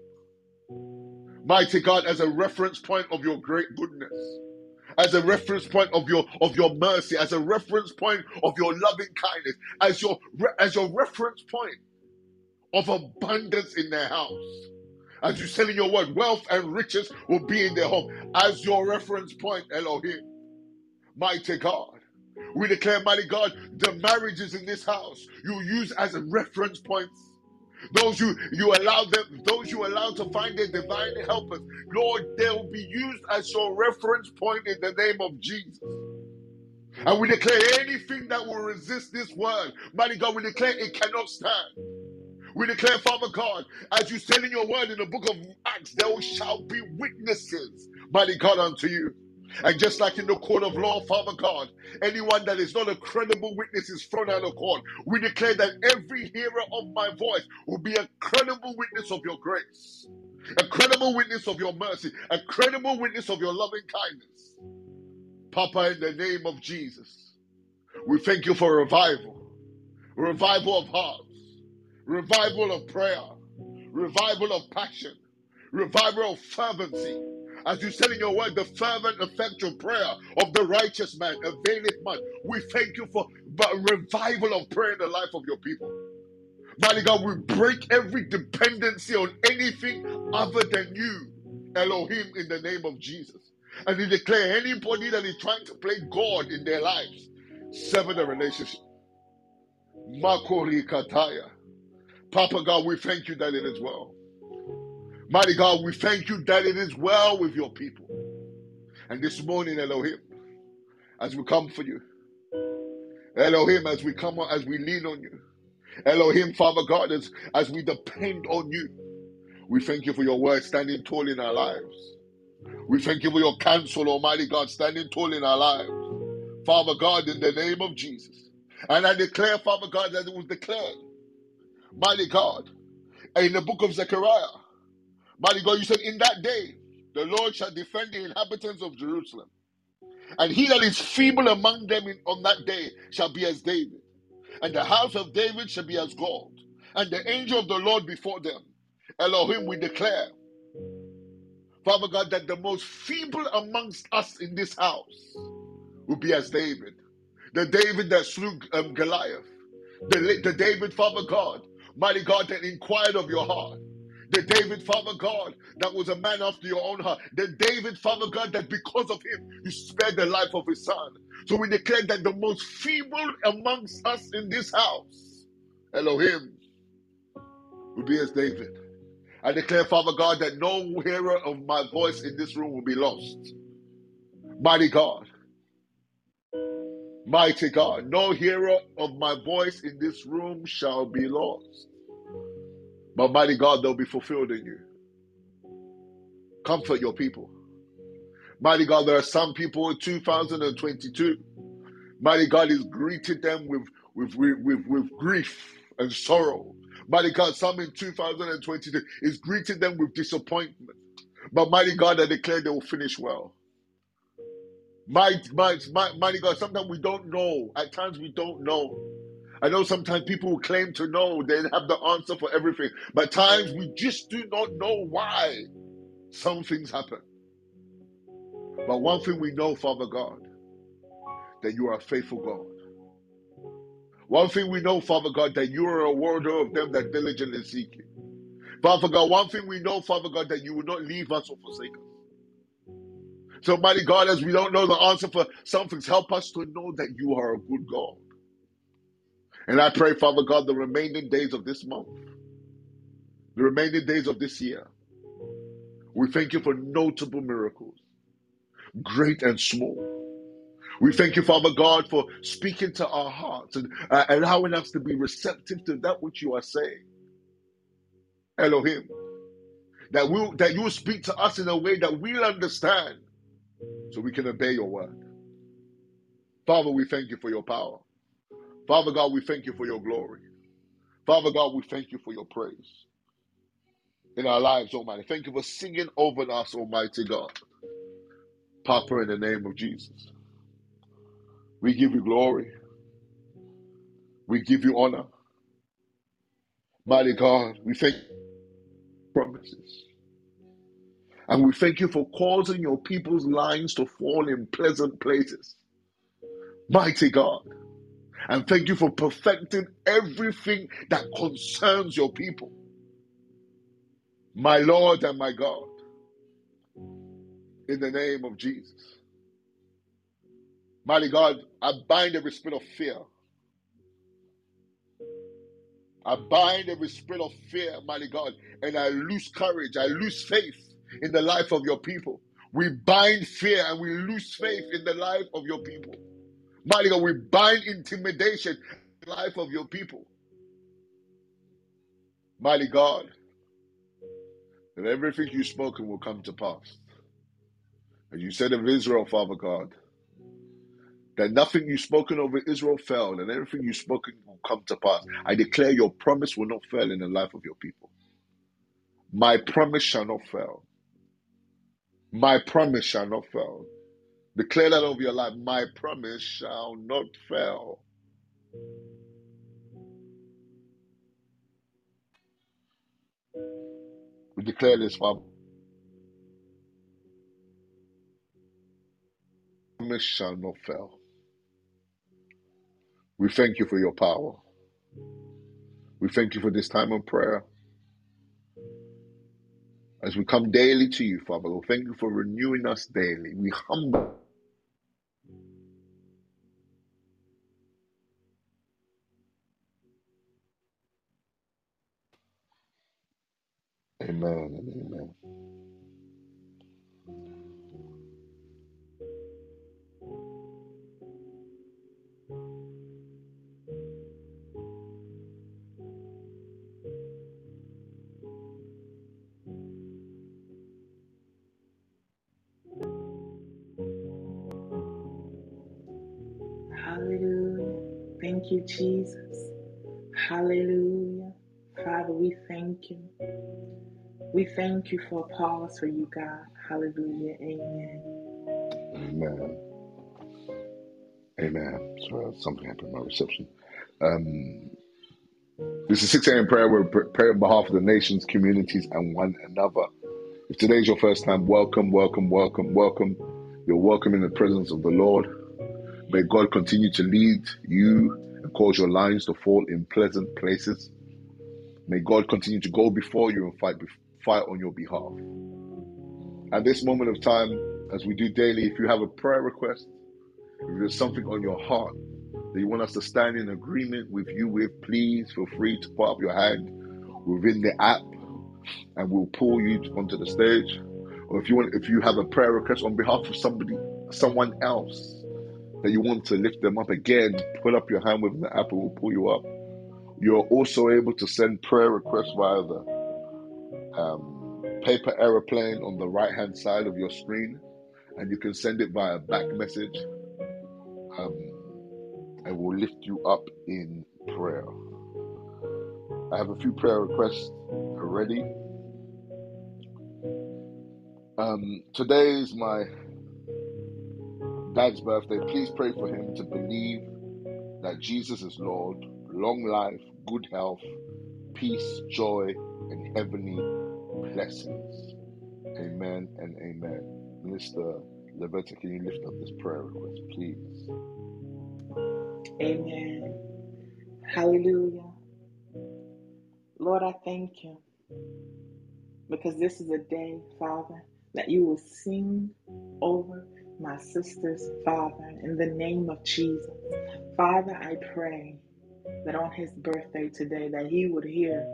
mighty God, as a reference point of your great goodness, as a reference point of your of your mercy, as a reference point of your loving kindness, as your as your reference point of abundance in their house. As you said in your word, wealth and riches will be in their home. As your reference point, Elohim, mighty God. We declare, mighty God, the marriages in this house you use as a reference points. Those you you allow them, those you allow to find their divine helpers, Lord, they'll be used as your reference point in the name of Jesus. And we declare anything that will resist this word, mighty God, we declare it cannot stand. We declare, Father God, as you said in your word in the book of Acts, there shall be witnesses, mighty God, unto you. And just like in the court of law, Father God, anyone that is not a credible witness is thrown out of court. We declare that every hearer of my voice will be a credible witness of your grace, a credible witness of your mercy, a credible witness of your loving kindness. Papa, in the name of Jesus, we thank you for revival, revival of hearts, revival of prayer, revival of passion, revival of fervency. As you said in your word, the fervent, effectual prayer of the righteous man availeth much. We thank you for the revival of prayer in the life of your people. Mighty God, we break every dependency on anything other than you, Elohim, in the name of Jesus. And we declare anybody that is trying to play God in their lives, sever the relationship. Makori Kataya. Papa God, we thank you that it is well. Mighty God, we thank you that it is well with your people. And this morning, Elohim, as we come for you, Elohim, as we come as we lean on you, Elohim, Father God, as, as we depend on you, we thank you for your word standing tall in our lives. We thank you for your counsel, Almighty God, standing tall in our lives. Father God, in the name of Jesus. And I declare, Father God, that it was declared, mighty God, in the book of Zechariah, Mighty God, you said, In that day, the Lord shall defend the inhabitants of Jerusalem. And he that is feeble among them in, on that day shall be as David. And the house of David shall be as gold. And the angel of the Lord before them. Elohim, we declare, Father God, that the most feeble amongst us in this house will be as David. The David that slew um, Goliath. The, the David, Father God, mighty God, that inquired of your heart. The David, Father God, that was a man after your own heart. The David, Father God, that because of him, you spared the life of his son. So we declare that the most feeble amongst us in this house, Elohim, will be as David. I declare, Father God, that no hearer of my voice in this room will be lost. Mighty God. Mighty God. No hearer of my voice in this room shall be lost. But mighty God, they'll be fulfilled in you. Comfort your people. Mighty God, there are some people in 2022. Mighty God is greeted them with, with, with, with, with grief and sorrow. Mighty God, some in 2022 is greeting them with disappointment. But mighty God, I declare they will finish well. Mighty, mighty, mighty God, sometimes we don't know. At times we don't know. I know sometimes people who claim to know they have the answer for everything, but times we just do not know why some things happen. But one thing we know, Father God, that you are a faithful God. One thing we know, Father God, that you are a warder of them that diligently seek you. Father God, one thing we know, Father God, that you will not leave us or forsake us. So, mighty God, as we don't know the answer for some things, help us to know that you are a good God. And I pray, Father God, the remaining days of this month, the remaining days of this year, we thank you for notable miracles, great and small. We thank you, Father God, for speaking to our hearts and uh, allowing us to be receptive to that which you are saying. Elohim, that we that you will speak to us in a way that we'll understand, so we can obey your word. Father, we thank you for your power. Father God, we thank you for your glory. Father God, we thank you for your praise in our lives, Almighty. Thank you for singing over us, Almighty God. Papa, in the name of Jesus, we give you glory. We give you honor. Mighty God, we thank promises. And we thank you for causing your people's lines to fall in pleasant places. Mighty God. And thank you for perfecting everything that concerns your people. My Lord and my God. In the name of Jesus. Mighty God, I bind every spirit of fear. I bind every spirit of fear, mighty God, and I lose courage. I lose faith in the life of your people. We bind fear and we lose faith in the life of your people. Mighty God, we bind intimidation in the life of your people. Mighty God, that everything you've spoken will come to pass. As you said of Israel, Father God, that nothing you've spoken over Israel fell, and everything you've spoken will come to pass. I declare your promise will not fail in the life of your people. My promise shall not fail. My promise shall not fail. Declare that over your life. My promise shall not fail. We declare this, Father. Promise shall not fail. We thank you for your power. We thank you for this time of prayer. As we come daily to you, Father, we thank you for renewing us daily. We humble. Amen and amen. Hallelujah. Thank you, Jesus. Hallelujah. Father, we thank you. We thank you for a pause for you, God. Hallelujah. Amen. Amen. Amen. Sorry, something happened with my reception. Um, this is 6 a.m. prayer. We're praying on behalf of the nations, communities, and one another. If today's your first time, welcome, welcome, welcome, welcome. You're welcome in the presence of the Lord. May God continue to lead you and cause your lines to fall in pleasant places. May God continue to go before you and fight, fight on your behalf. At this moment of time, as we do daily, if you have a prayer request, if there's something on your heart that you want us to stand in agreement with you with, please feel free to put up your hand within the app and we'll pull you onto the stage. Or if you want if you have a prayer request on behalf of somebody someone else that you want to lift them up again, put up your hand within the app and we'll pull you up. You're also able to send prayer requests via the um, paper aeroplane on the right hand side of your screen, and you can send it via back message, um, and we'll lift you up in prayer. I have a few prayer requests already. Um, today is my dad's birthday. Please pray for him to believe that Jesus is Lord, long life, good health, peace, joy, and heavenly blessings. Amen and amen. Minister Levetta, can you lift up this prayer request, please? Amen. Hallelujah. Lord, I thank you because this is a day, Father, that you will sing over my sister's father in the name of Jesus. Father, I pray that on his birthday today that he would hear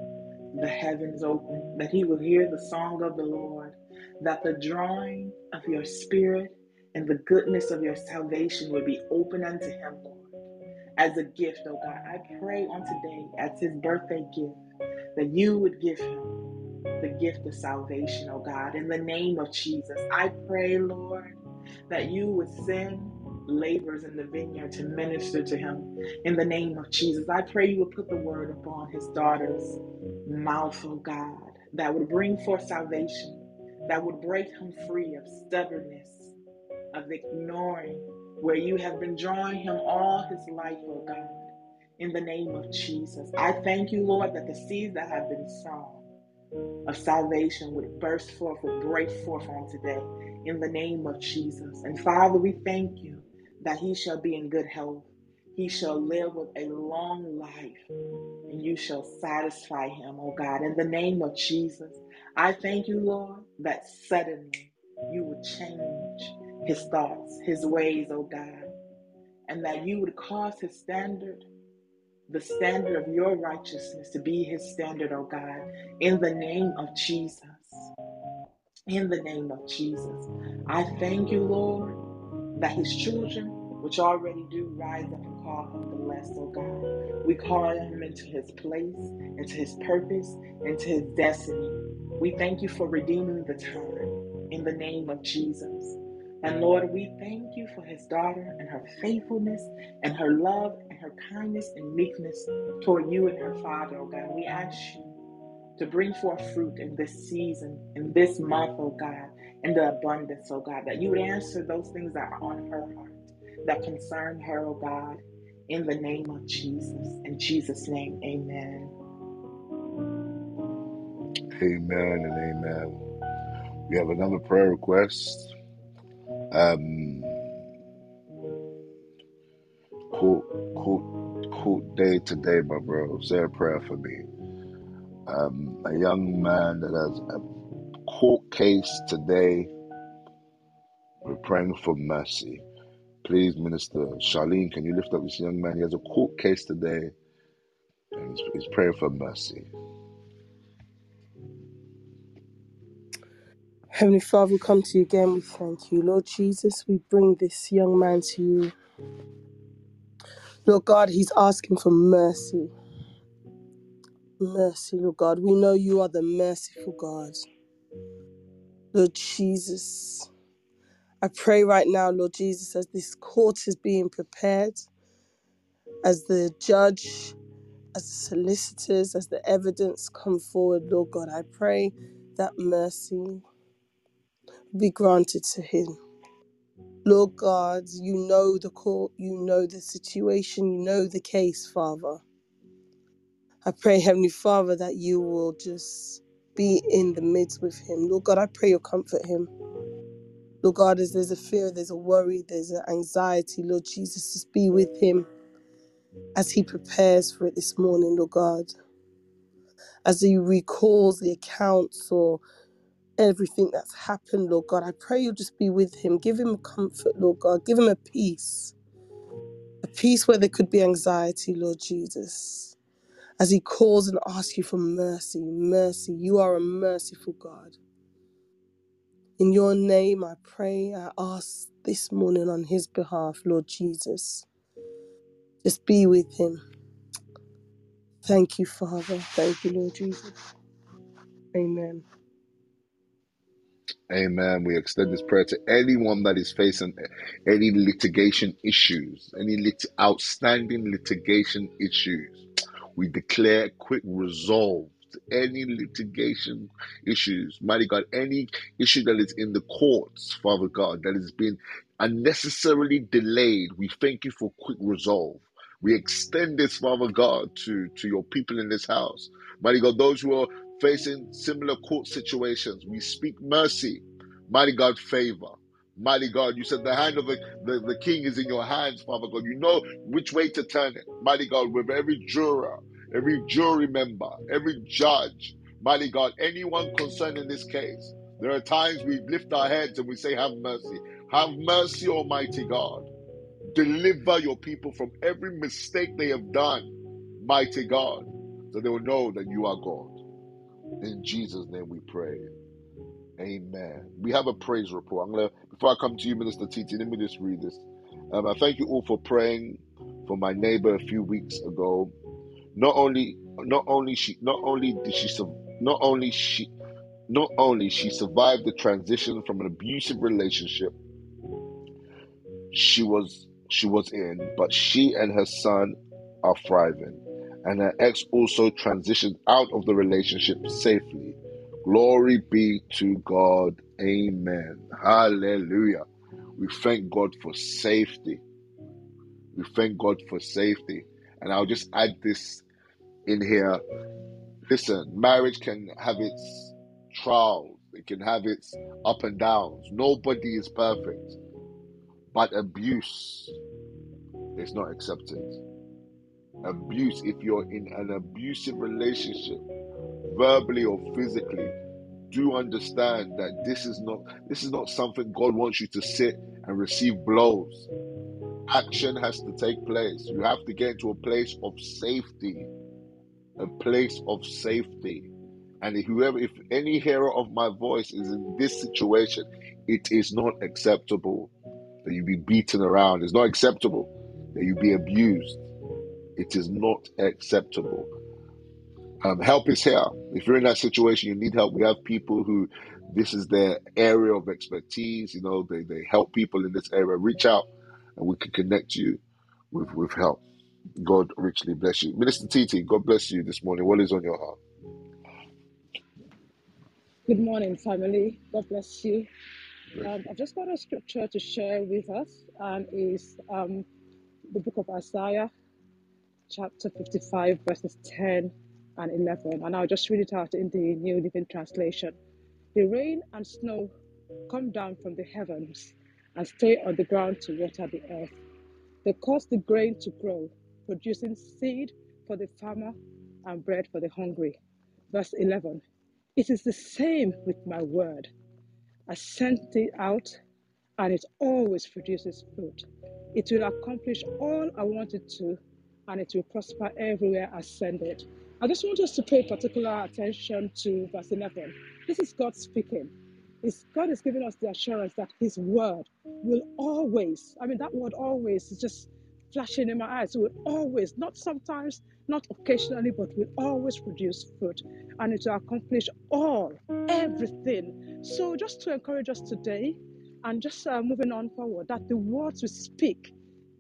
the heavens open, that he would hear the song of the Lord, that the drawing of your spirit and the goodness of your salvation would be open unto him, Lord, as a gift, oh God. I pray on today as his birthday gift that you would give him the gift of salvation, oh God, in the name of Jesus. I pray, Lord, that you would send laborers in the vineyard to minister to him in the name of Jesus. I pray you would put the word upon his daughter's mouth, oh God, that would bring forth salvation, that would break him free of stubbornness, of ignoring where you have been drawing him all his life, oh God, in the name of Jesus. I thank you, Lord, that the seeds that have been sown of salvation would burst forth, would break forth on today in the name of Jesus. And Father, we thank you that he shall be in good health. He shall live with a long life, and you shall satisfy him, oh God, in the name of Jesus. I thank you, Lord, that suddenly you would change his thoughts, his ways, oh God, and that you would cause his standard the standard of your righteousness to be his standard, oh God, in the name of Jesus. In the name of Jesus. I thank you, Lord, that his children, which already do rise up and call him blessed, oh God. We call him into his place, into his purpose, into his destiny. We thank you for redeeming the time in the name of Jesus. And Lord, we thank you for his daughter and her faithfulness and her love and her kindness and meekness toward you and her father, oh God. We ask you to bring forth fruit in this season, in this month, oh God, in the abundance, oh God, that you would answer those things that are on her heart, that concern her, oh God, in the name of Jesus. In Jesus' name, amen. Amen and amen. We have another prayer request. Um, court, court, court day today, my bro. Say a prayer for me. Um, a young man that has a court case today. We're praying for mercy. Please, Minister Charlene, can you lift up this young man? He has a court case today, and he's, he's praying for mercy. Heavenly Father, we come to you again. We thank you. Lord Jesus, we bring this young man to you. Lord God, he's asking for mercy. Mercy, Lord God. We know you are the merciful God. Lord Jesus, I pray right now, Lord Jesus, as this court is being prepared, as the judge, as the solicitors, as the evidence come forward, Lord God, I pray that mercy be granted to him. Lord God, you know the court, you know the situation, you know the case, Father. I pray, Heavenly Father, that you will just be in the midst with him. Lord God, I pray you'll comfort him. Lord God, as there's a fear, there's a worry, there's an anxiety, Lord Jesus, just be with him as he prepares for it this morning, Lord God. As he recalls the accounts or everything that's happened, Lord God, I pray you'll just be with him. Give him comfort, Lord God. Give him a peace, a peace where there could be anxiety, Lord Jesus. As he calls and asks you for mercy, mercy. You are a merciful God. In your name, I pray, I ask this morning on his behalf, Lord Jesus. Just be with him. Thank you, Father. Thank you, Lord Jesus. Amen. Amen. We extend this prayer to anyone that is facing any litigation issues, any lit- outstanding litigation issues. We declare quick resolve to any litigation issues. Mighty God, any issue that is in the courts, Father God, that has been unnecessarily delayed, we thank you for quick resolve. We extend this, Father God, to, to your people in this house. Mighty God, those who are facing similar court situations, we speak mercy. Mighty God, favor. Mighty God, you said the hand of the, the, the king is in your hands, Father God. You know which way to turn it. Mighty God, with every juror, every jury member, every judge, mighty God, anyone concerned in this case. There are times we lift our heads and we say, Have mercy. Have mercy, Almighty God. Deliver your people from every mistake they have done, mighty God, so they will know that you are God. In Jesus' name we pray. Amen. We have a praise report. I'm gonna before I come to you, Minister TT, let me just read this. Um, I thank you all for praying for my neighbor a few weeks ago. Not only, not only she, not only did she, not only she, not only she survived the transition from an abusive relationship she was she was in, but she and her son are thriving, and her ex also transitioned out of the relationship safely. Glory be to God. Amen. Hallelujah. We thank God for safety. We thank God for safety. And I'll just add this in here Listen, marriage can have its trials, it can have its up and downs. Nobody is perfect. But abuse is not accepted. Abuse, if you're in an abusive relationship, verbally or physically, do understand that this is not this is not something God wants you to sit and receive blows. Action has to take place. You have to get into a place of safety. A place of safety. And if whoever if any hearer of my voice is in this situation, it is not acceptable that you be beaten around. It's not acceptable that you be abused. It is not acceptable. Um, help is here. If you're in that situation, you need help. We have people who this is their area of expertise. You know, they, they help people in this area. Reach out and we can connect you with, with help. God richly bless you. Minister TT, God bless you this morning. What is on your heart? Good morning, family. God bless you. Um, I've just got a scripture to share with us, and is um, the book of Isaiah, chapter 55, verses 10 and 11. And I'll just read it out in the New Living Translation. The rain and snow come down from the heavens and stay on the ground to water the earth. They cause the grain to grow, producing seed for the farmer and bread for the hungry. Verse 11 It is the same with my word. I sent it out and it always produces fruit. It will accomplish all I want it to, and it will prosper everywhere I send it. I just want us to pay particular attention to verse 11. This is God speaking. It's, God is giving us the assurance that His word will always, I mean, that word always is just flashing in my eyes. It will always, not sometimes, not occasionally, but will always produce fruit and it will accomplish all, everything. So, just to encourage us today and just uh, moving on forward, that the words we speak,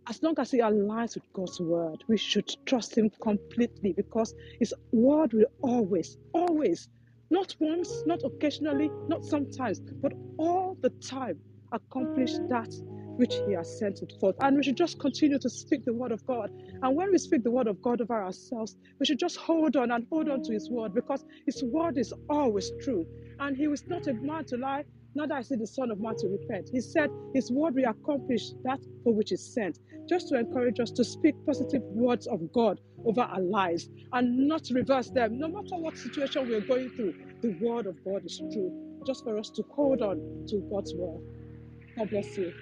as long as it aligns with God's word, we should trust Him completely because His word will always, always, not once, not occasionally, not sometimes, but all the time accomplish that which He has sent it forth. And we should just continue to speak the word of God. And when we speak the word of God over ourselves, we should just hold on and hold on to His word because His word is always true. And He is not a man to lie, neither is He the Son of Man to repent. He said His word will accomplish that for which is sent. Just to encourage us to speak positive words of God over our lives and not reverse them. No matter what situation we're going through, the word of God is true. Just for us to hold on to God's word. God bless you.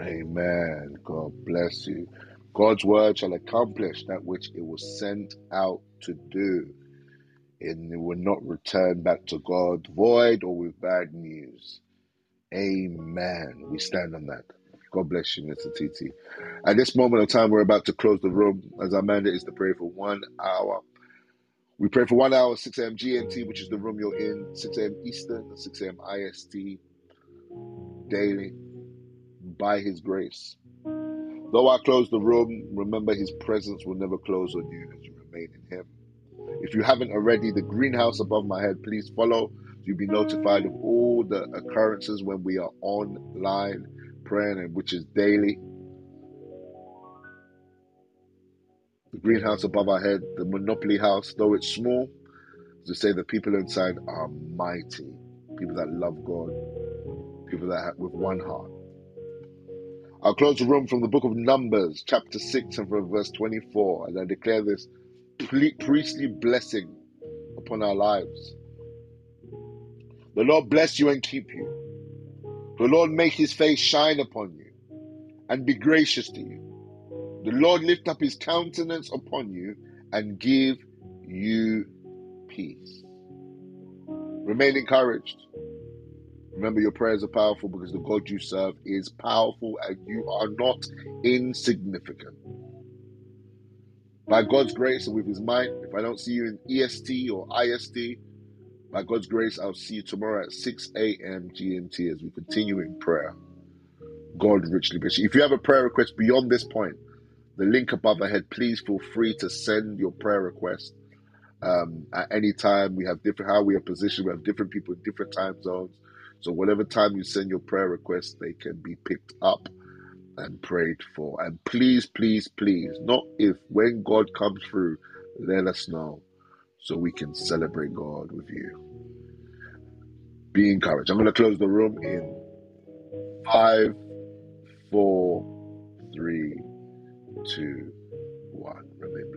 Amen. God bless you. God's word shall accomplish that which it was sent out to do, and it will not return back to God void or with bad news. Amen. We stand on that. God bless you, Mr. TT. At this moment of time, we're about to close the room. As our mandate is to pray for one hour. We pray for one hour, 6 a.m. GMT, which is the room you're in, 6 a.m. Eastern, 6 a.m. IST, daily, by His grace. Though I close the room, remember His presence will never close on you as you remain in Him. If you haven't already, the greenhouse above my head, please follow. You'll be notified of all the occurrences when we are online praying, and which is daily. The greenhouse above our head, the Monopoly house, though it's small, to say the people inside are mighty. People that love God, people that have with one heart. I'll close the room from the book of Numbers, chapter 6, and from verse 24, and I declare this priestly blessing upon our lives. The Lord bless you and keep you. The Lord make his face shine upon you and be gracious to you. The Lord lift up his countenance upon you and give you peace. Remain encouraged. Remember, your prayers are powerful because the God you serve is powerful and you are not insignificant. By God's grace and with His mind, if I don't see you in EST or IST, by God's grace, I'll see you tomorrow at 6 a.m. GMT as we continue in prayer. God richly bless you. If you have a prayer request beyond this point, the link above ahead, please feel free to send your prayer request um, at any time. We have different how we are positioned. We have different people in different time zones. So whatever time you send your prayer request, they can be picked up and prayed for. And please, please, please, not if when God comes through, let us know so we can celebrate God with you. Be encouraged. I'm going to close the room in five, four, three, two, one. Remain